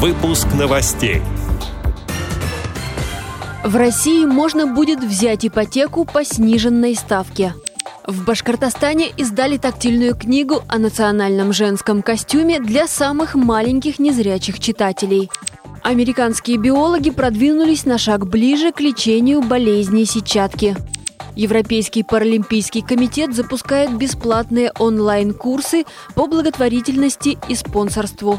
Выпуск новостей. В России можно будет взять ипотеку по сниженной ставке. В Башкортостане издали тактильную книгу о национальном женском костюме для самых маленьких незрячих читателей. Американские биологи продвинулись на шаг ближе к лечению болезни сетчатки. Европейский паралимпийский комитет запускает бесплатные онлайн-курсы по благотворительности и спонсорству.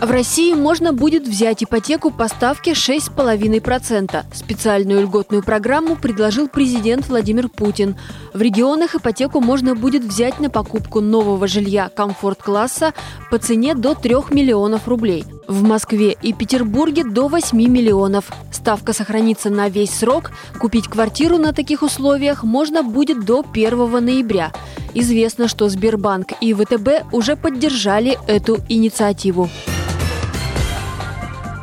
В России можно будет взять ипотеку по ставке 6,5%. Специальную льготную программу предложил президент Владимир Путин. В регионах ипотеку можно будет взять на покупку нового жилья комфорт-класса по цене до 3 миллионов рублей. В Москве и Петербурге до 8 миллионов. Ставка сохранится на весь срок. Купить квартиру на таких условиях можно будет до 1 ноября. Известно, что Сбербанк и ВТБ уже поддержали эту инициативу.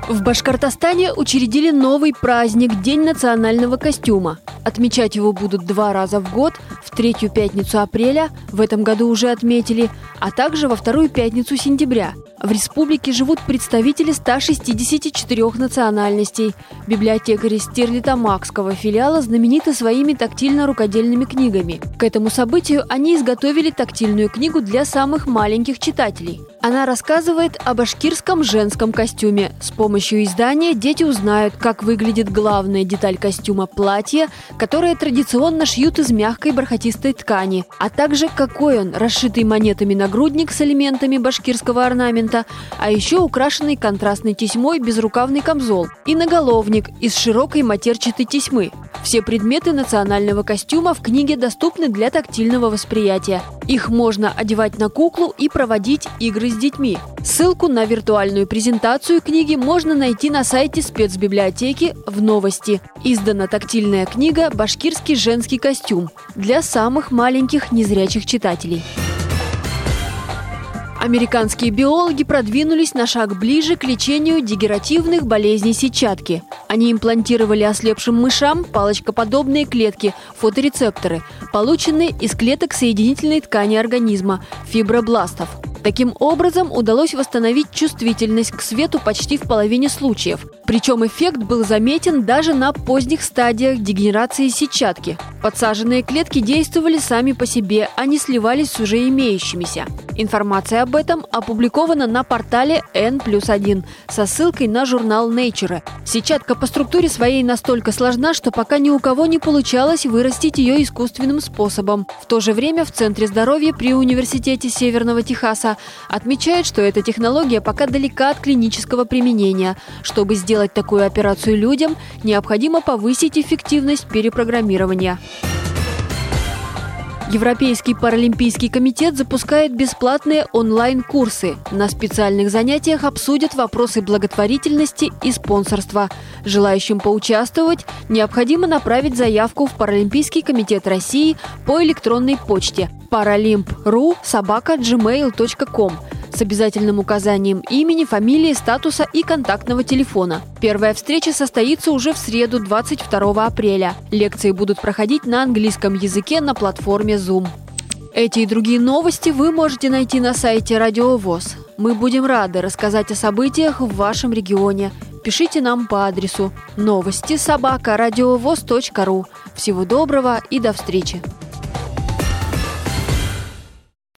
В Башкортостане учредили новый праздник – День национального костюма. Отмечать его будут два раза в год, в третью пятницу апреля, в этом году уже отметили, а также во вторую пятницу сентября. В республике живут представители 164 национальностей. Библиотекари Стерлита-Макского филиала знамениты своими тактильно-рукодельными книгами. К этому событию они изготовили тактильную книгу для самых маленьких читателей – она рассказывает о башкирском женском костюме. С помощью издания дети узнают, как выглядит главная деталь костюма – платье, которое традиционно шьют из мягкой бархатистой ткани, а также какой он – расшитый монетами нагрудник с элементами башкирского орнамента, а еще украшенный контрастной тесьмой безрукавный камзол и наголовник из широкой матерчатой тесьмы. Все предметы национального костюма в книге доступны для тактильного восприятия. Их можно одевать на куклу и проводить игры с детьми. Ссылку на виртуальную презентацию книги можно найти на сайте спецбиблиотеки в новости. Издана тактильная книга «Башкирский женский костюм» для самых маленьких незрячих читателей. Американские биологи продвинулись на шаг ближе к лечению дегеративных болезней сетчатки. Они имплантировали ослепшим мышам палочкоподобные клетки, фоторецепторы, полученные из клеток соединительной ткани организма – фибробластов – Таким образом, удалось восстановить чувствительность к свету почти в половине случаев. Причем эффект был заметен даже на поздних стадиях дегенерации сетчатки. Подсаженные клетки действовали сами по себе, а не сливались с уже имеющимися. Информация об этом опубликована на портале N плюс 1 со ссылкой на журнал Nature. Сетчатка по структуре своей настолько сложна, что пока ни у кого не получалось вырастить ее искусственным способом. В то же время в Центре здоровья при Университете Северного Техаса отмечает, что эта технология пока далека от клинического применения. Чтобы сделать такую операцию людям, необходимо повысить эффективность перепрограммирования. Европейский паралимпийский комитет запускает бесплатные онлайн-курсы. На специальных занятиях обсудят вопросы благотворительности и спонсорства. Желающим поучаствовать необходимо направить заявку в Паралимпийский комитет России по электронной почте paralimp.ru собака gmail.com с обязательным указанием имени, фамилии, статуса и контактного телефона. Первая встреча состоится уже в среду, 22 апреля. Лекции будут проходить на английском языке на платформе Zoom. Эти и другие новости вы можете найти на сайте Радио ВОЗ. Мы будем рады рассказать о событиях в вашем регионе. Пишите нам по адресу новости собака ру. Всего доброго и до встречи!